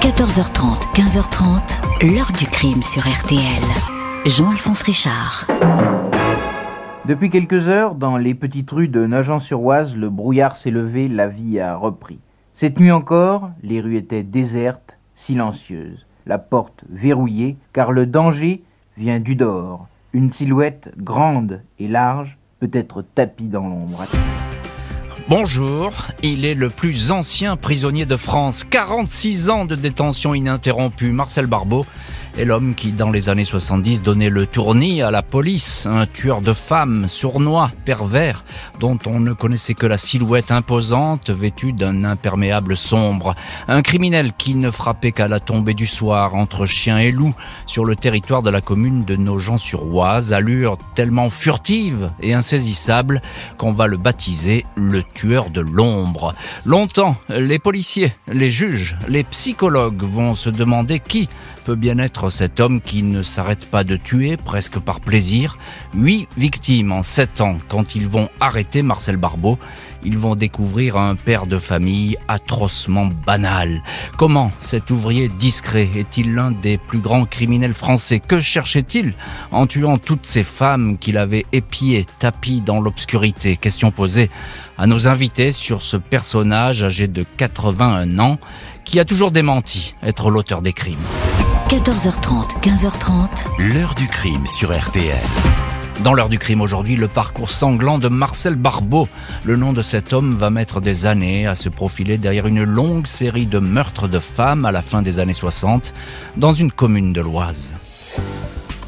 14h30, 15h30, l'heure du crime sur RTL. Jean-Alphonse Richard. Depuis quelques heures, dans les petites rues de Nogent-sur-Oise, le brouillard s'est levé, la vie a repris. Cette nuit encore, les rues étaient désertes, silencieuses, la porte verrouillée, car le danger vient du dehors. Une silhouette grande et large peut être tapie dans l'ombre. Bonjour, il est le plus ancien prisonnier de France. 46 ans de détention ininterrompue. Marcel Barbeau est l'homme qui, dans les années 70, donnait le tournis à la police. Un tueur de femmes, sournois, pervers, dont on ne connaissait que la silhouette imposante, vêtue d'un imperméable sombre. Un criminel qui ne frappait qu'à la tombée du soir, entre chien et loup, sur le territoire de la commune de Nogent-sur-Oise, allure tellement furtive et insaisissable qu'on va le baptiser le tueur de l'ombre. Longtemps, les policiers, les juges, les psychologues vont se demander qui peut bien être cet homme qui ne s'arrête pas de tuer, presque par plaisir. Huit victimes en sept ans. Quand ils vont arrêter Marcel Barbeau, ils vont découvrir un père de famille atrocement banal. Comment cet ouvrier discret est-il l'un des plus grands criminels français? Que cherchait-il en tuant toutes ces femmes qu'il avait épiées, tapies dans l'obscurité? Question posée à nos invités sur ce personnage âgé de 81 ans qui a toujours démenti être l'auteur des crimes. 14h30, 15h30. L'heure du crime sur RTL. Dans l'heure du crime aujourd'hui, le parcours sanglant de Marcel Barbeau. Le nom de cet homme va mettre des années à se profiler derrière une longue série de meurtres de femmes à la fin des années 60 dans une commune de l'Oise.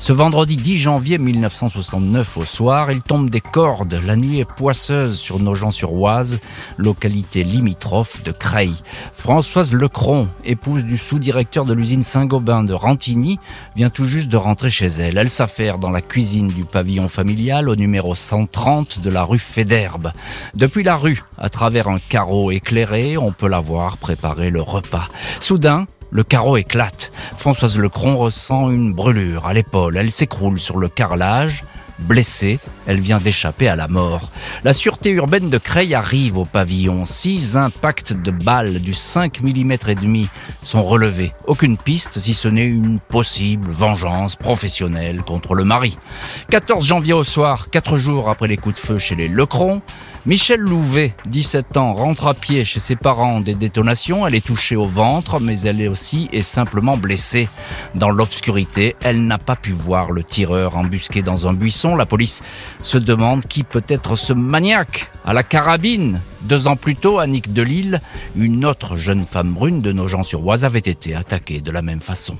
Ce vendredi 10 janvier 1969 au soir, il tombe des cordes. La nuit est poisseuse sur Nogent-sur-Oise, localité limitrophe de Creil. Françoise Lecron, épouse du sous-directeur de l'usine Saint-Gobain de Rantigny, vient tout juste de rentrer chez elle. Elle s'affaire dans la cuisine du pavillon familial au numéro 130 de la rue Fédherbe. Depuis la rue, à travers un carreau éclairé, on peut la voir préparer le repas. Soudain, le carreau éclate. Françoise Lecron ressent une brûlure à l'épaule. Elle s'écroule sur le carrelage. Blessée, elle vient d'échapper à la mort. La sûreté urbaine de Creil arrive au pavillon. Six impacts de balles du 5 mm et demi sont relevés. Aucune piste si ce n'est une possible vengeance professionnelle contre le mari. 14 janvier au soir, quatre jours après les coups de feu chez les Lecron, Michel Louvet, 17 ans, rentre à pied chez ses parents des détonations. Elle est touchée au ventre, mais elle est aussi et simplement blessée. Dans l'obscurité, elle n'a pas pu voir le tireur embusqué dans un buisson. La police se demande qui peut être ce maniaque à la carabine. Deux ans plus tôt, Annick Delille, une autre jeune femme brune de Nogent-sur-Oise, avait été attaquée de la même façon.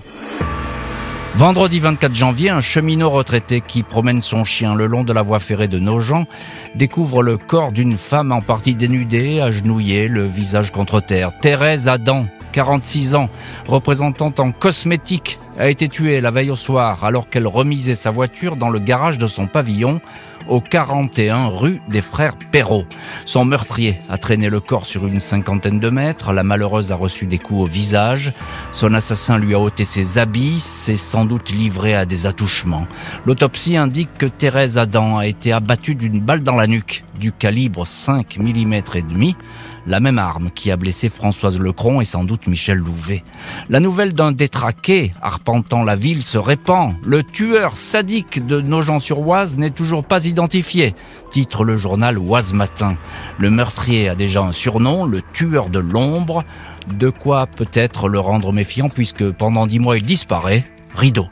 Vendredi 24 janvier, un cheminot retraité qui promène son chien le long de la voie ferrée de Nogent découvre le corps d'une femme en partie dénudée, agenouillée, le visage contre terre. Thérèse Adam, 46 ans, représentante en cosmétique, a été tuée la veille au soir alors qu'elle remisait sa voiture dans le garage de son pavillon au 41 rue des Frères Perrault. Son meurtrier a traîné le corps sur une cinquantaine de mètres. La malheureuse a reçu des coups au visage. Son assassin lui a ôté ses habits, s'est sans doute livré à des attouchements. L'autopsie indique que Thérèse Adam a été abattue d'une balle dans la nuque du calibre 5 mm et demi la même arme qui a blessé Françoise Lecron et sans doute Michel Louvet. La nouvelle d'un détraqué arpentant la ville se répand. Le tueur sadique de Nogent-sur-Oise n'est toujours pas identifié, titre le journal Oise Matin. Le meurtrier a déjà un surnom, le tueur de l'ombre. De quoi peut-être le rendre méfiant puisque pendant dix mois il disparaît. Rideau.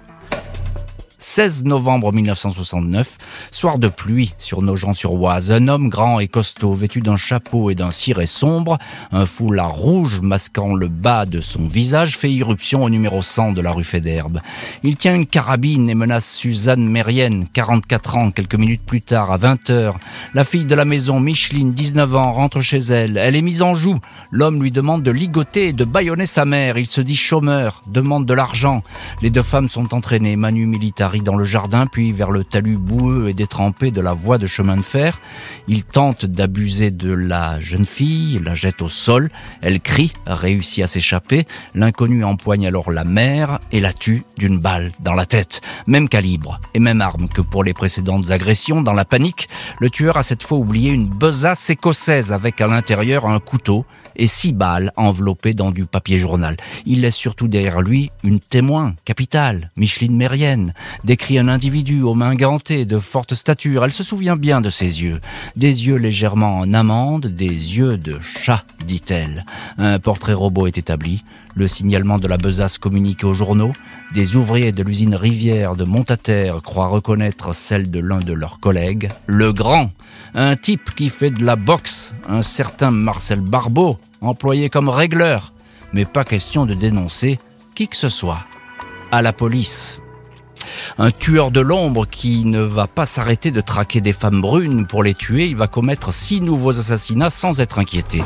16 novembre 1969, soir de pluie sur Nogent-sur-Oise. Un homme grand et costaud, vêtu d'un chapeau et d'un ciré sombre, un foulard rouge masquant le bas de son visage, fait irruption au numéro 100 de la rue Fédherbe. Il tient une carabine et menace Suzanne Mérienne, 44 ans, quelques minutes plus tard, à 20 heures. La fille de la maison, Micheline, 19 ans, rentre chez elle. Elle est mise en joue. L'homme lui demande de ligoter et de bâillonner sa mère. Il se dit chômeur, demande de l'argent. Les deux femmes sont entraînées, manu militari Dans le jardin, puis vers le talus boueux et détrempé de la voie de chemin de fer. Il tente d'abuser de la jeune fille, la jette au sol, elle crie, réussit à s'échapper, l'inconnu empoigne alors la mère et la tue d'une balle dans la tête. Même calibre et même arme que pour les précédentes agressions. Dans la panique, le tueur a cette fois oublié une besace écossaise avec à l'intérieur un couteau et six balles enveloppées dans du papier journal. Il laisse surtout derrière lui une témoin capitale, Micheline Mérienne, décrit un individu aux mains gantées, de forte stature. Elle se souvient bien de ses yeux. Des yeux légèrement en amande, des yeux de chat, dit-elle. Un portrait robot est établi. Le signalement de la besace communiqué aux journaux. Des ouvriers de l'usine Rivière de Montataire croient reconnaître celle de l'un de leurs collègues. Le grand, un type qui fait de la boxe, un certain Marcel Barbeau, employé comme régleur. Mais pas question de dénoncer qui que ce soit. À la police. Un tueur de l'ombre qui ne va pas s'arrêter de traquer des femmes brunes pour les tuer, il va commettre six nouveaux assassinats sans être inquiété.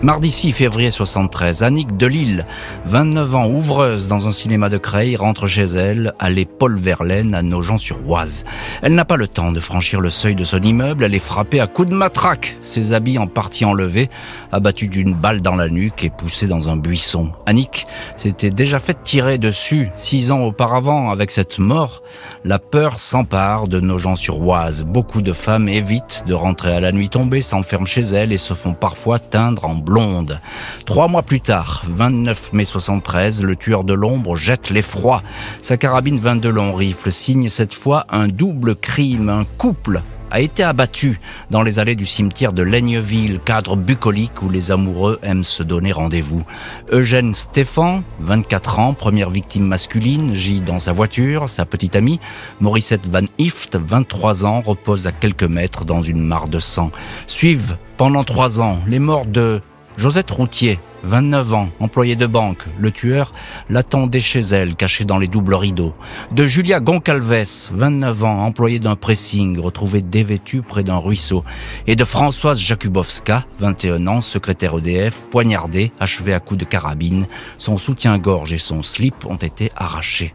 Mardi 6 février 73, Annick Delille, 29 ans, ouvreuse dans un cinéma de Creil, rentre chez elle, à Paul Verlaine, à Nogent-sur-Oise. Elle n'a pas le temps de franchir le seuil de son immeuble, elle est frappée à coups de matraque, ses habits en partie enlevés, abattue d'une balle dans la nuque et poussée dans un buisson. Annick s'était déjà fait tirer dessus six ans auparavant avec cette mort. La peur s'empare de Nogent-sur-Oise. Beaucoup de femmes évitent de rentrer à la nuit tombée, s'enferment chez elles et se font parfois teindre en blonde. Trois mois plus tard, 29 mai 73, le tueur de l'ombre jette l'effroi. Sa carabine 22 long rifle signe cette fois un double crime. Un couple a été abattu dans les allées du cimetière de Laigneville, cadre bucolique où les amoureux aiment se donner rendez-vous. Eugène Stéphan, 24 ans, première victime masculine, gît dans sa voiture, sa petite amie. Morissette Van Ift, 23 ans, repose à quelques mètres dans une mare de sang. Suivent pendant trois ans les morts de Josette Routier, 29 ans, employée de banque, le tueur l'attendait chez elle, caché dans les doubles rideaux. De Julia Goncalves, 29 ans, employée d'un pressing, retrouvée dévêtue près d'un ruisseau. Et de Françoise Jakubowska, 21 ans, secrétaire EDF, poignardée, achevée à coups de carabine. Son soutien-gorge et son slip ont été arrachés.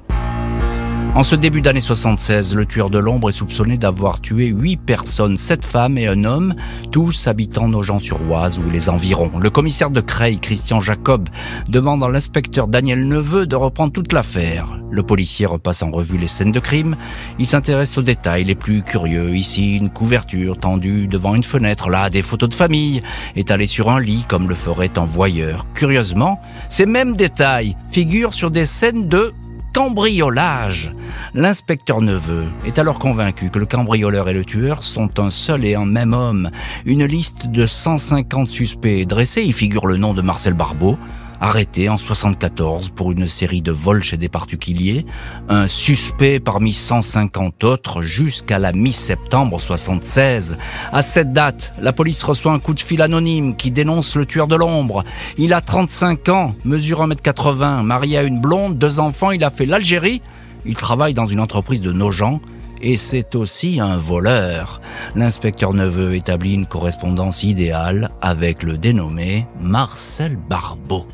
En ce début d'année 76, le tueur de l'ombre est soupçonné d'avoir tué huit personnes, sept femmes et un homme, tous habitant Nogent-sur-Oise ou les environs. Le commissaire de Creil, Christian Jacob, demande à l'inspecteur Daniel Neveu de reprendre toute l'affaire. Le policier repasse en revue les scènes de crime. Il s'intéresse aux détails les plus curieux. Ici, une couverture tendue devant une fenêtre. Là, des photos de famille étalées sur un lit comme le ferait un voyeur. Curieusement, ces mêmes détails figurent sur des scènes de cambriolage. L'inspecteur Neveu est alors convaincu que le cambrioleur et le tueur sont un seul et un même homme. Une liste de 150 suspects dressée, y figure le nom de Marcel Barbeau, arrêté en 74 pour une série de vols chez des particuliers, un suspect parmi 150 autres jusqu'à la mi-septembre 76. À cette date, la police reçoit un coup de fil anonyme qui dénonce le tueur de l'ombre. Il a 35 ans, mesure 1m80, marié à une blonde, deux enfants, il a fait l'Algérie. Il travaille dans une entreprise de Nogent et c'est aussi un voleur. L'inspecteur Neveu établit une correspondance idéale avec le dénommé Marcel Barbeau.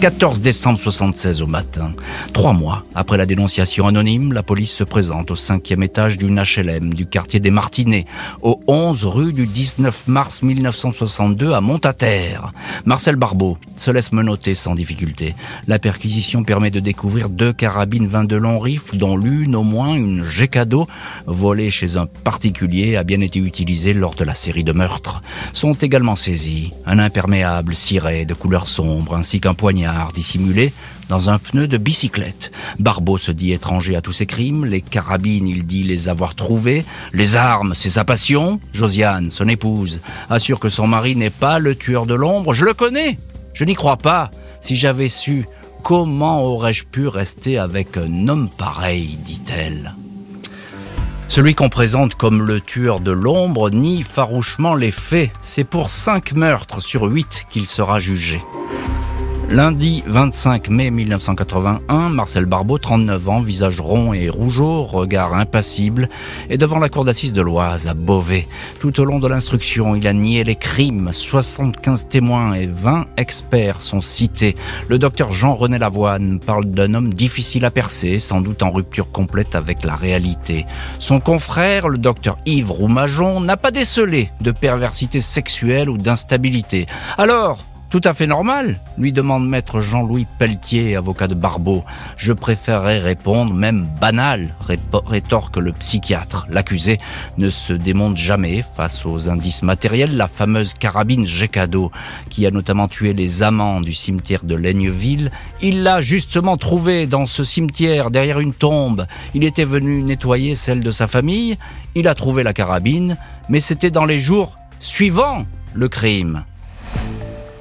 14 décembre 76 au matin. Trois mois après la dénonciation anonyme, la police se présente au cinquième étage d'une HLM du quartier des Martinets, au 11 rue du 19 mars 1962 à Montataire. Marcel Barbeau se laisse menotter sans difficulté. La perquisition permet de découvrir deux carabines 22 long rifles, dont l'une au moins une G-Cadeau, volée chez un particulier, a bien été utilisée lors de la série de meurtres. Sont également saisis un imperméable ciré de couleur sombre ainsi qu'un poignard dissimulé dans un pneu de bicyclette. Barbeau se dit étranger à tous ces crimes, les carabines, il dit les avoir trouvées, les armes, c'est sa passion. Josiane, son épouse, assure que son mari n'est pas le tueur de l'ombre. Je le connais, je n'y crois pas. Si j'avais su, comment aurais-je pu rester avec un homme pareil, dit-elle. Celui qu'on présente comme le tueur de l'ombre nie farouchement les faits. C'est pour cinq meurtres sur huit qu'il sera jugé. Lundi 25 mai 1981, Marcel Barbeau, 39 ans, visage rond et rougeau, regard impassible, est devant la cour d'assises de l'Oise à Beauvais. Tout au long de l'instruction, il a nié les crimes. 75 témoins et 20 experts sont cités. Le docteur Jean-René Lavoine parle d'un homme difficile à percer, sans doute en rupture complète avec la réalité. Son confrère, le docteur Yves Roumajon, n'a pas décelé de perversité sexuelle ou d'instabilité. Alors, tout à fait normal, lui demande maître Jean-Louis Pelletier, avocat de Barbeau. Je préférerais répondre, même banal, rétorque le psychiatre. L'accusé ne se démonte jamais face aux indices matériels. La fameuse carabine Gecado, qui a notamment tué les amants du cimetière de Laigneville, il l'a justement trouvée dans ce cimetière, derrière une tombe. Il était venu nettoyer celle de sa famille. Il a trouvé la carabine, mais c'était dans les jours suivants le crime.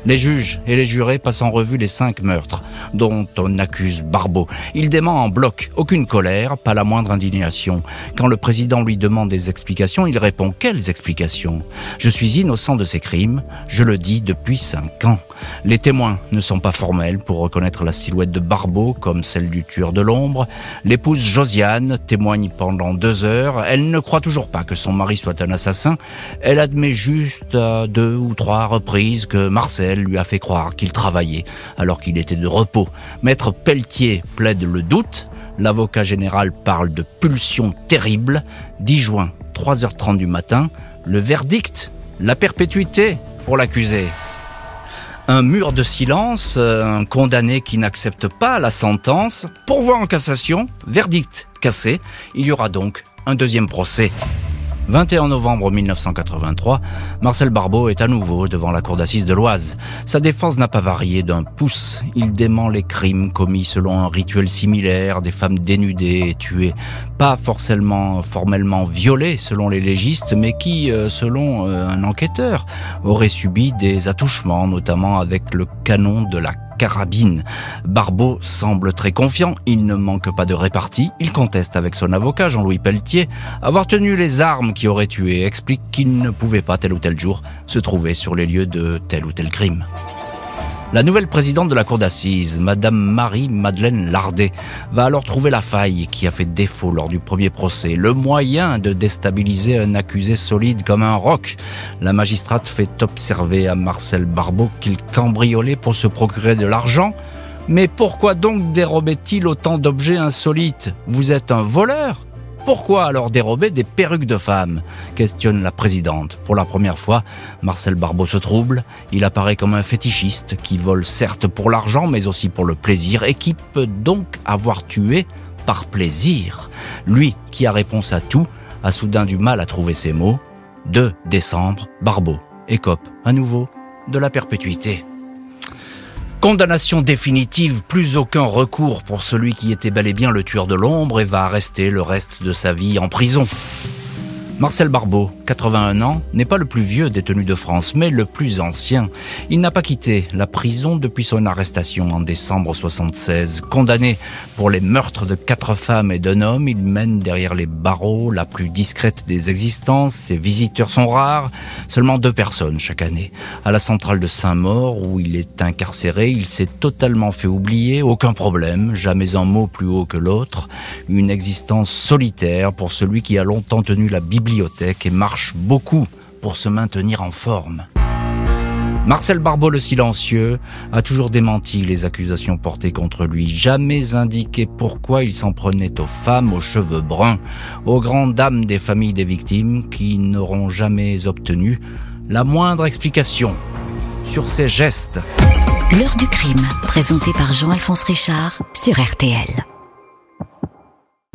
Les juges et les jurés passent en revue les cinq meurtres dont on accuse Barbeau. Il dément en bloc, aucune colère, pas la moindre indignation. Quand le président lui demande des explications, il répond Quelles explications? Je suis innocent de ces crimes, je le dis depuis cinq ans. Les témoins ne sont pas formels pour reconnaître la silhouette de Barbeau comme celle du tueur de l'ombre. L'épouse Josiane témoigne pendant deux heures. Elle ne croit toujours pas que son mari soit un assassin. Elle admet juste à deux ou trois reprises que Marcel lui a fait croire qu'il travaillait alors qu'il était de repos. Maître Pelletier plaide le doute. L'avocat général parle de pulsion terrible. 10 juin, 3h30 du matin. Le verdict, la perpétuité pour l'accusé. Un mur de silence, un condamné qui n'accepte pas la sentence, pourvoi en cassation, verdict cassé. Il y aura donc un deuxième procès. 21 novembre 1983, Marcel Barbeau est à nouveau devant la cour d'assises de l'Oise. Sa défense n'a pas varié d'un pouce. Il dément les crimes commis selon un rituel similaire, des femmes dénudées et tuées, pas forcément formellement violées selon les légistes, mais qui, euh, selon euh, un enquêteur, auraient subi des attouchements, notamment avec le canon de la carabine. Barbeau semble très confiant, il ne manque pas de répartie, il conteste avec son avocat Jean-Louis Pelletier avoir tenu les armes qui auraient tué, explique qu'il ne pouvait pas tel ou tel jour se trouver sur les lieux de tel ou tel crime. La nouvelle présidente de la cour d'assises, Madame Marie-Madeleine Lardet, va alors trouver la faille qui a fait défaut lors du premier procès, le moyen de déstabiliser un accusé solide comme un roc. La magistrate fait observer à Marcel Barbeau qu'il cambriolait pour se procurer de l'argent. Mais pourquoi donc dérobait-il autant d'objets insolites? Vous êtes un voleur? Pourquoi alors dérober des perruques de femmes questionne la présidente. Pour la première fois, Marcel Barbeau se trouble. Il apparaît comme un fétichiste qui vole certes pour l'argent, mais aussi pour le plaisir, et qui peut donc avoir tué par plaisir. Lui, qui a réponse à tout, a soudain du mal à trouver ses mots. 2 décembre, Barbeau écope à nouveau de la perpétuité. Condamnation définitive, plus aucun recours pour celui qui était bel et bien le tueur de l'ombre et va rester le reste de sa vie en prison. Marcel Barbeau, 81 ans, n'est pas le plus vieux détenu de France, mais le plus ancien. Il n'a pas quitté la prison depuis son arrestation en décembre 76. Condamné pour les meurtres de quatre femmes et d'un homme, il mène derrière les barreaux la plus discrète des existences. Ses visiteurs sont rares, seulement deux personnes chaque année. À la centrale de Saint-Maur, où il est incarcéré, il s'est totalement fait oublier, aucun problème, jamais un mot plus haut que l'autre. Une existence solitaire pour celui qui a longtemps tenu la Bible et marche beaucoup pour se maintenir en forme. Marcel Barbeau le silencieux a toujours démenti les accusations portées contre lui, jamais indiqué pourquoi il s'en prenait aux femmes aux cheveux bruns, aux grandes dames des familles des victimes qui n'auront jamais obtenu la moindre explication sur ses gestes. L'heure du crime, présenté par Jean-Alphonse Richard sur RTL.